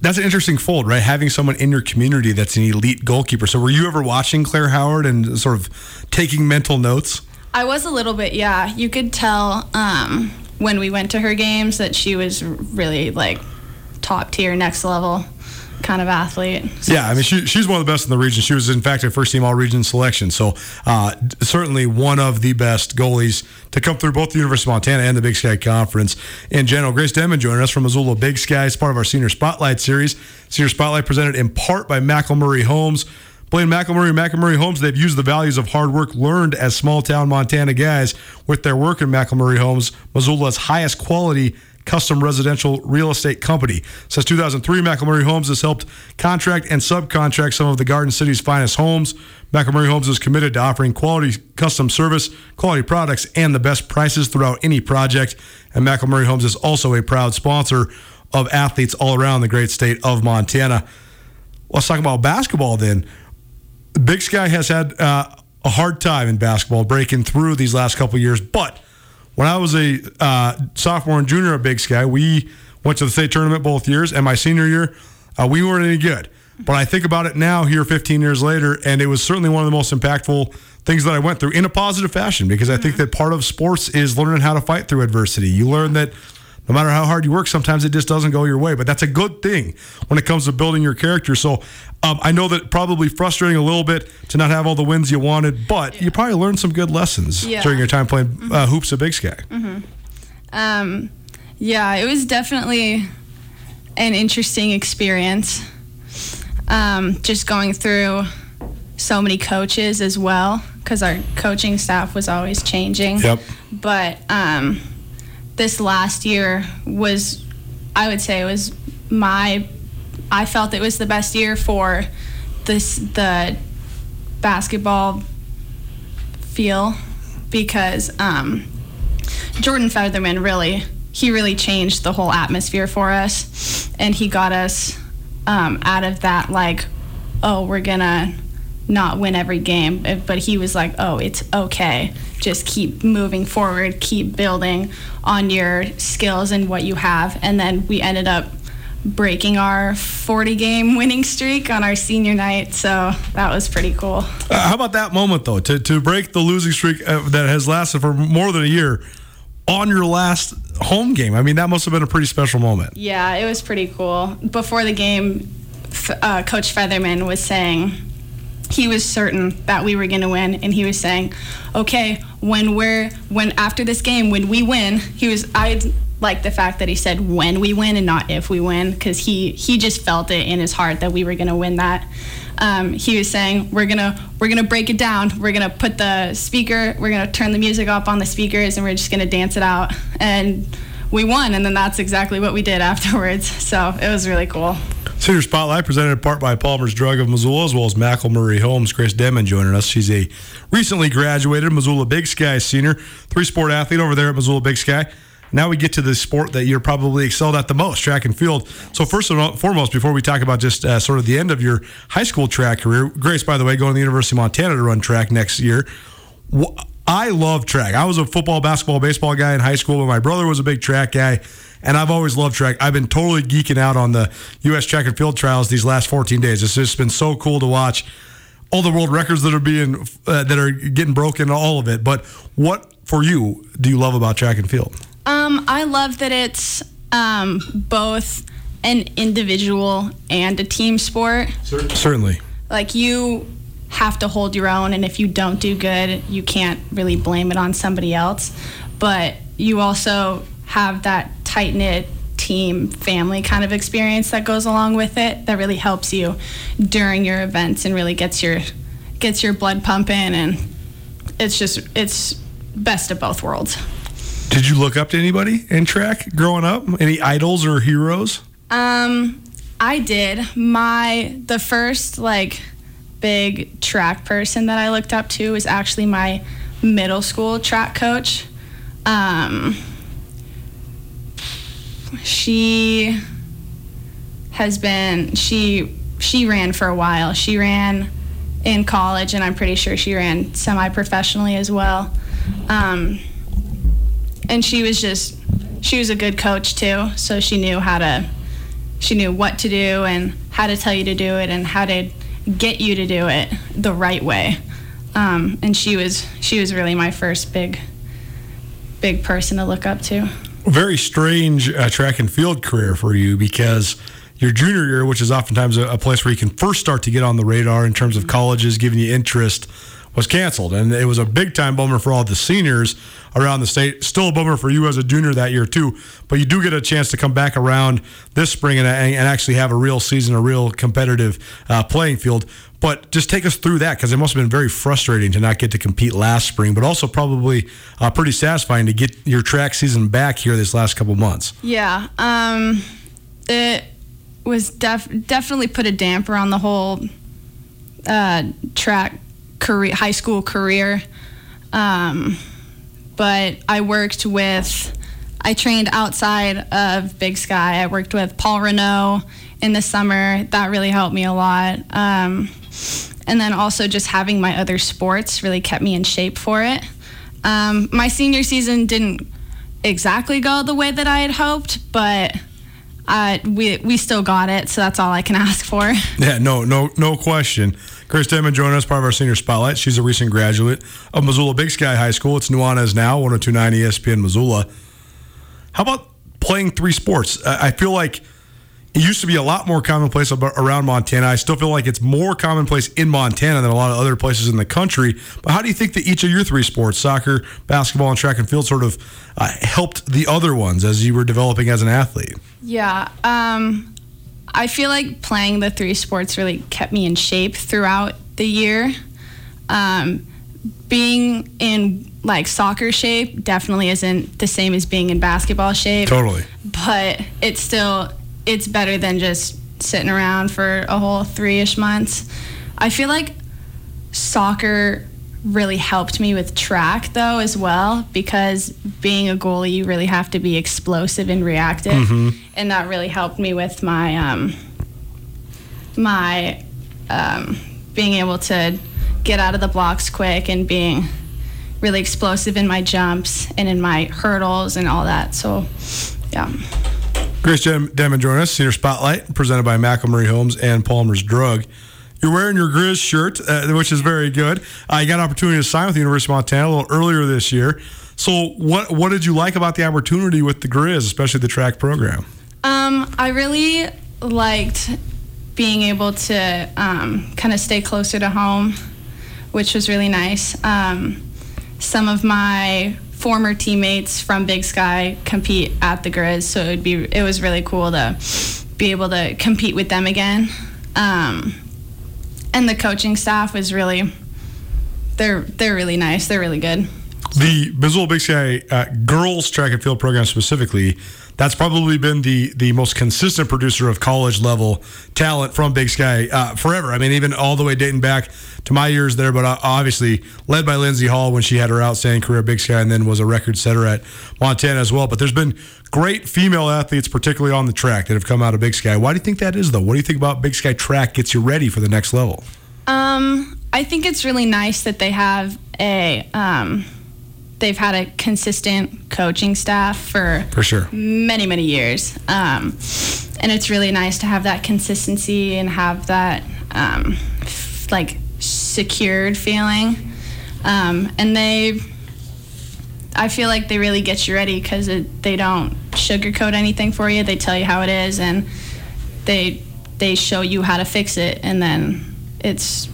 that's an interesting fold, right? Having someone in your community that's an elite goalkeeper. So were you ever watching Claire Howard and sort of taking mental notes? I was a little bit, yeah. You could tell um, when we went to her games that she was really like top tier, next level kind of athlete. So- Yeah, I mean, she, she's one of the best in the region. She was, in fact, a first team all region selection. So, uh, certainly one of the best goalies to come through both the University of Montana and the Big Sky Conference in general. Grace Denman joining us from Missoula Big Sky as part of our Senior Spotlight series. Senior Spotlight presented in part by McElmurray Homes. Blaine McElmurray and McElmurray Homes, they've used the values of hard work learned as small town Montana guys with their work in McElmurray Homes, Missoula's highest quality custom residential real estate company. Since 2003, McElmurray Homes has helped contract and subcontract some of the Garden City's finest homes. McElmurray Homes is committed to offering quality custom service, quality products, and the best prices throughout any project. And McElmurray Homes is also a proud sponsor of athletes all around the great state of Montana. Let's talk about basketball then. Big Sky has had uh, a hard time in basketball breaking through these last couple years. But when I was a uh, sophomore and junior at Big Sky, we went to the state tournament both years. And my senior year, uh, we weren't any good. But I think about it now, here 15 years later, and it was certainly one of the most impactful things that I went through in a positive fashion because I think that part of sports is learning how to fight through adversity. You learn that no matter how hard you work, sometimes it just doesn't go your way. But that's a good thing when it comes to building your character. So um, I know that probably frustrating a little bit to not have all the wins you wanted, but you probably learned some good lessons Yeah. during your time playing uh, hoops at Big Sky. Um, yeah, it was definitely an interesting experience. Um, just going through so many coaches as well, because our coaching staff was always changing. Yep. But um, this last year was, I would say, it was my. I felt it was the best year for this the basketball feel because um, Jordan Featherman really he really changed the whole atmosphere for us, and he got us um, out of that like, oh, we're gonna not win every game, but he was like, oh, it's okay. Just keep moving forward, keep building on your skills and what you have, and then we ended up breaking our 40 game winning streak on our senior night so that was pretty cool Uh, how about that moment though? To to break the losing streak uh, that has lasted for more than a year, on your last home game. I mean, that must have been a pretty special moment. Yeah, it was pretty cool. Before the game, uh, Coach Featherman was saying he was certain that we were going to win, and he was saying, "Okay, when we're when after this game, when we win, he was I like the fact that he said when we win and not if we win, because he he just felt it in his heart that we were going to win that." Um, he was saying we're gonna we're gonna break it down. We're gonna put the speaker. We're gonna turn the music up on the speakers, and we're just gonna dance it out. And we won, and then that's exactly what we did afterwards. So it was really cool. Senior Spotlight presented in part by Palmer's Drug of Missoula, as well as McElmurray Homes. Grace Denman joining us. She's a recently graduated Missoula Big Sky senior, three sport athlete over there at Missoula Big Sky. Now we get to the sport that you're probably excelled at the most, track and field. So first and foremost, before we talk about just uh, sort of the end of your high school track career, Grace, by the way, going to the University of Montana to run track next year. I love track. I was a football, basketball, baseball guy in high school, but my brother was a big track guy, and I've always loved track. I've been totally geeking out on the U.S. track and field trials these last 14 days. It's just been so cool to watch all the world records that are being uh, that are getting broken, all of it. But what for you do you love about track and field? Um, I love that it's um, both an individual and a team sport. Certainly. Like you have to hold your own, and if you don't do good, you can't really blame it on somebody else. But you also have that tight knit team family kind of experience that goes along with it that really helps you during your events and really gets your gets your blood pumping and it's just it's best of both worlds. Did you look up to anybody in track growing up? Any idols or heroes? Um, I did. My the first like big track person that I looked up to was actually my middle school track coach. Um, she has been she she ran for a while. She ran in college, and I'm pretty sure she ran semi-professionally as well. Um, and she was just she was a good coach too so she knew how to she knew what to do and how to tell you to do it and how to get you to do it the right way. Um, and she was she was really my first big big person to look up to. Very strange uh, track and field career for you because your junior year, which is oftentimes a, a place where you can first start to get on the radar in terms of colleges giving you interest, was canceled. And it was a big time bummer for all the seniors around the state. Still a bummer for you as a junior that year, too. But you do get a chance to come back around this spring and, and actually have a real season, a real competitive uh, playing field. But just take us through that because it must have been very frustrating to not get to compete last spring, but also probably uh, pretty satisfying to get your track season back here this last couple months. yeah um, it was def- definitely put a damper on the whole uh, track career high school career um, but I worked with, I trained outside of Big Sky. I worked with Paul Renault in the summer. That really helped me a lot. Um, and then also just having my other sports really kept me in shape for it. Um, my senior season didn't exactly go the way that I had hoped, but uh, we we still got it, so that's all I can ask for. Yeah, no, no, no question. Chris Denman joining us, part of our senior spotlight. She's a recent graduate of Missoula Big Sky High School. It's Nuanez now, 1029 ESPN Missoula. How about playing three sports? I feel like it used to be a lot more commonplace around Montana. I still feel like it's more commonplace in Montana than a lot of other places in the country. But how do you think that each of your three sports, soccer, basketball, and track and field, sort of uh, helped the other ones as you were developing as an athlete? Yeah. Um, I feel like playing the three sports really kept me in shape throughout the year. Um, being in like soccer shape definitely isn't the same as being in basketball shape. Totally. But it's still it's better than just sitting around for a whole three-ish months. I feel like soccer really helped me with track though as well because being a goalie you really have to be explosive and reactive. And that really helped me with my um my um being able to get out of the blocks quick and being really explosive in my jumps and in my hurdles and all that. So yeah. Grace Dem- Denman joining us, Senior Spotlight, presented by McElmurray Homes and Palmer's Drug. You're wearing your Grizz shirt, uh, which is very good. I got an opportunity to sign with the University of Montana a little earlier this year. So, what what did you like about the opportunity with the Grizz, especially the track program? Um, I really liked being able to um, kind of stay closer to home, which was really nice. Um, some of my former teammates from Big Sky compete at the Grizz, so it would be it was really cool to be able to compete with them again. Um, and the coaching staff was really they're they're really nice. They're really good. The Missoula Big Sky uh, girls track and field program specifically, that's probably been the the most consistent producer of college level talent from Big Sky uh, forever. I mean, even all the way dating back to my years there, but uh, obviously led by Lindsay Hall when she had her outstanding career at Big Sky and then was a record setter at Montana as well. But there's been great female athletes, particularly on the track, that have come out of Big Sky. Why do you think that is, though? What do you think about Big Sky track gets you ready for the next level? Um, I think it's really nice that they have a um, they've had a consistent coaching staff for For sure. many many years, um, and it's really nice to have that consistency and have that um, f- like secured feeling. Um, and they, I feel like they really get you ready because they don't sugarcoat anything for you. They tell you how it is, and they they show you how to fix it, and then it's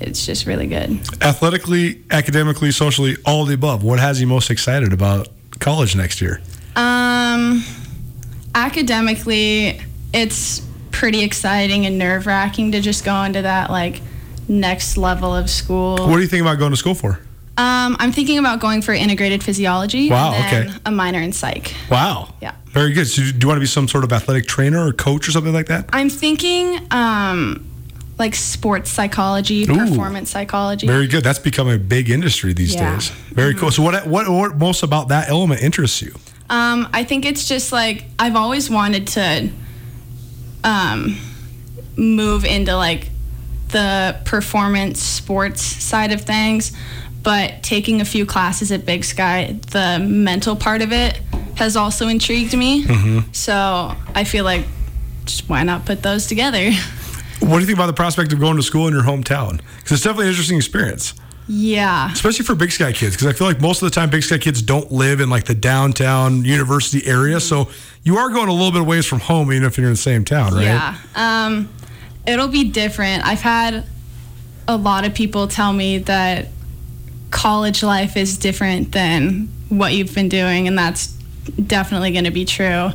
it's just really good. Athletically, academically, socially, all of the above. What has you most excited about college next year? Um, academically, it's pretty exciting and nerve wracking to just go into that like next level of school. What do you think about going to school for? Um, I'm thinking about going for integrated physiology. Wow, okay. A minor in psych. Wow. Yeah. Very good. So, do you want to be some sort of athletic trainer or coach or something like that? I'm thinking um, like sports psychology, Ooh. performance psychology. Very good. That's become a big industry these Yeah. days. Very cool. So, what, what what most about that element interests you? Um, I think it's just like I've always wanted to um, move into like the performance sports side of things, but taking a few classes at Big Sky, the mental part of it has also intrigued me. Mm-hmm. So I feel like just why not put those together? What do you think about the prospect of going to school in your hometown? Because it's definitely an interesting experience, yeah. especially for Big Sky kids. Because I feel like most of the time, Big Sky kids don't live in like the downtown university area, so you are going a little bit of ways from home, even if you're in the same town, right? Yeah. Um, it'll be different. I've had a lot of people tell me that college life is different than what you've been doing, and that's definitely going to be true.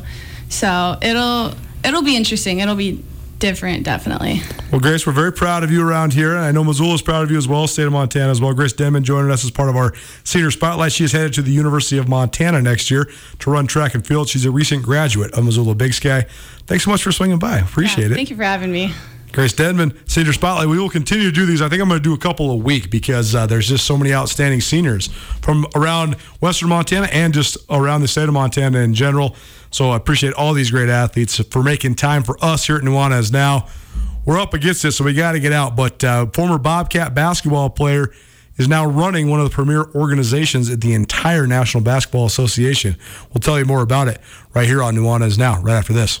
So it'll it'll be interesting. It'll be different, definitely. Well, Grace, we're very proud of you around here. I know Missoula is proud of you as well, state of Montana as well. Grace Denman joining us as part of our senior spotlight. She is headed to the University of Montana next year to run track and field. She's a recent graduate of Missoula Big Sky. Thanks so much for swinging by. Appreciate Yeah, it. Thank you for having me. Grace Denman, Senior Spotlight. We will continue to do these. I think I'm going to do a couple a week because uh, there's just so many outstanding seniors from around Western Montana and just around the state of Montana in general. So I appreciate all these great athletes for making time for us here at Nuanez now. We're up against this, so we got to get out. But uh, former Bobcat basketball player is now running one of the premier organizations at the entire National Basketball Association. We'll tell you more about it right here on Nuanez now, right after this.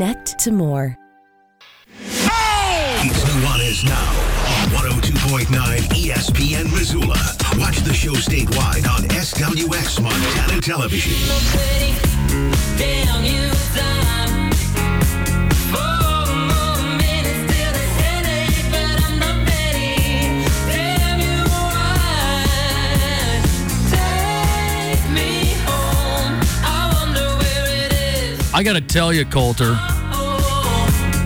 to more. It's Nuanez now on 102.9 ESPN Missoula. Watch the show statewide on SWX Montana Television. I got to tell you, Colter,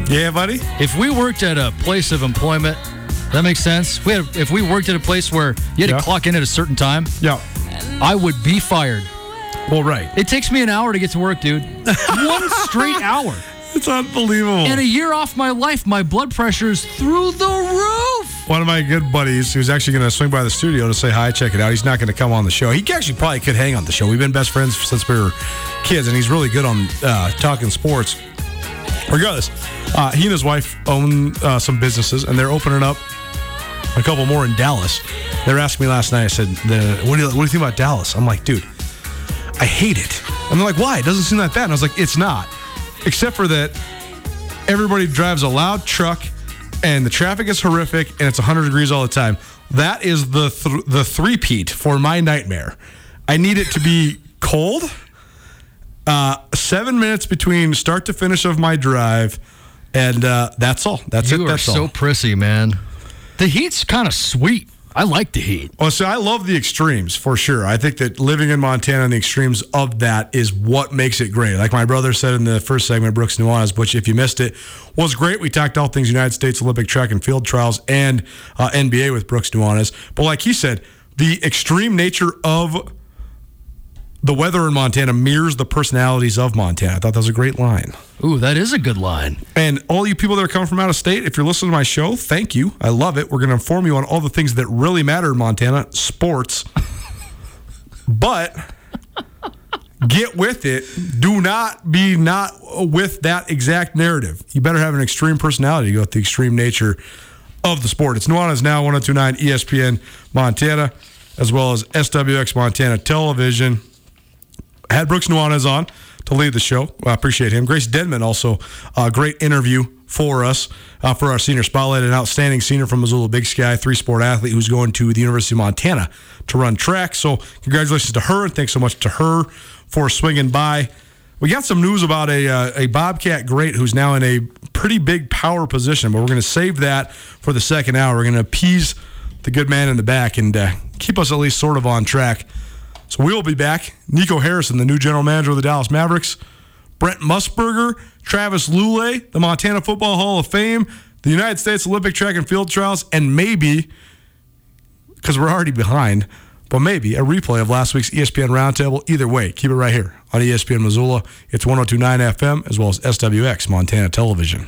Yeah, buddy? if we worked at a place of employment, that makes sense. We had, if we worked at a place where you had Yeah. to clock in at a certain time, Yeah. I would be fired. Well, right. It takes me an hour to get to work, dude. One straight hour. It's unbelievable. And a year off my life, my blood pressure is through the roof. One of my good buddies, who's actually going to swing by the studio to say hi, check it out. He's not going to come on the show. He actually probably could hang on the show. We've been best friends since we were kids, and he's really good on uh, talking sports. Regardless, uh, he and his wife own uh, some businesses, and they're opening up a couple more in Dallas. They were asking me last night. I said, what, do you, "What do you think about Dallas?" I'm like, "Dude, I hate it." And they're like, "Why? It doesn't seem like that." And I was like, "It's not, except for that everybody drives a loud truck, and the traffic is horrific, and it's 100 degrees all the time. That is the th- the three-peat for my nightmare. I need it to be cold." Uh, seven minutes between start to finish of my drive, and uh, that's all. That's You it. are That's so all. prissy, man. The heat's kind of sweet. I like the heat. Well, so I love the extremes for sure. I think that living in Montana and the extremes of that is what makes it great. Like my brother said in the first segment, Brooks Nuanez, which if you missed it, was great. We talked all things United States Olympic track and field trials and uh, NBA with Brooks Nuanez. But like he said, the extreme nature of the weather in Montana mirrors the personalities of Montana. I thought that was a great line. Ooh, that is a good line. And all you people that are coming from out of state, if you're listening to my show, thank you. I love it. We're going to inform you on all the things that really matter in Montana, sports. but get with it. Do not be not with that exact narrative. You better have an extreme personality to go with the extreme nature of the sport. It's Nuanez Now, 1029 ESPN Montana, as well as SWX Montana Television had Brooks Nuanez on to lead the show. I appreciate him. Grace Denman also a great interview for us uh, for our senior spotlight. An outstanding senior from Missoula Big Sky, three sport athlete who's going to the University of Montana to run track. So congratulations to her and thanks so much to her for swinging by. We got some news about a uh, a Bobcat great who's now in a pretty big power position, but we're going to save that for the second hour. We're going to appease the good man in the back and uh, keep us at least sort of on track. So we will be back. Nico Harrison, the new general manager of the Dallas Mavericks, Brent Musburger, Travis Lulay, the Montana Football Hall of Fame, the United States Olympic Track and Field Trials, and maybe, because we're already behind, but maybe a replay of last week's ESPN Roundtable. Either way, keep it right here on ESPN Missoula. It's 1029 FM as well as SWX Montana Television.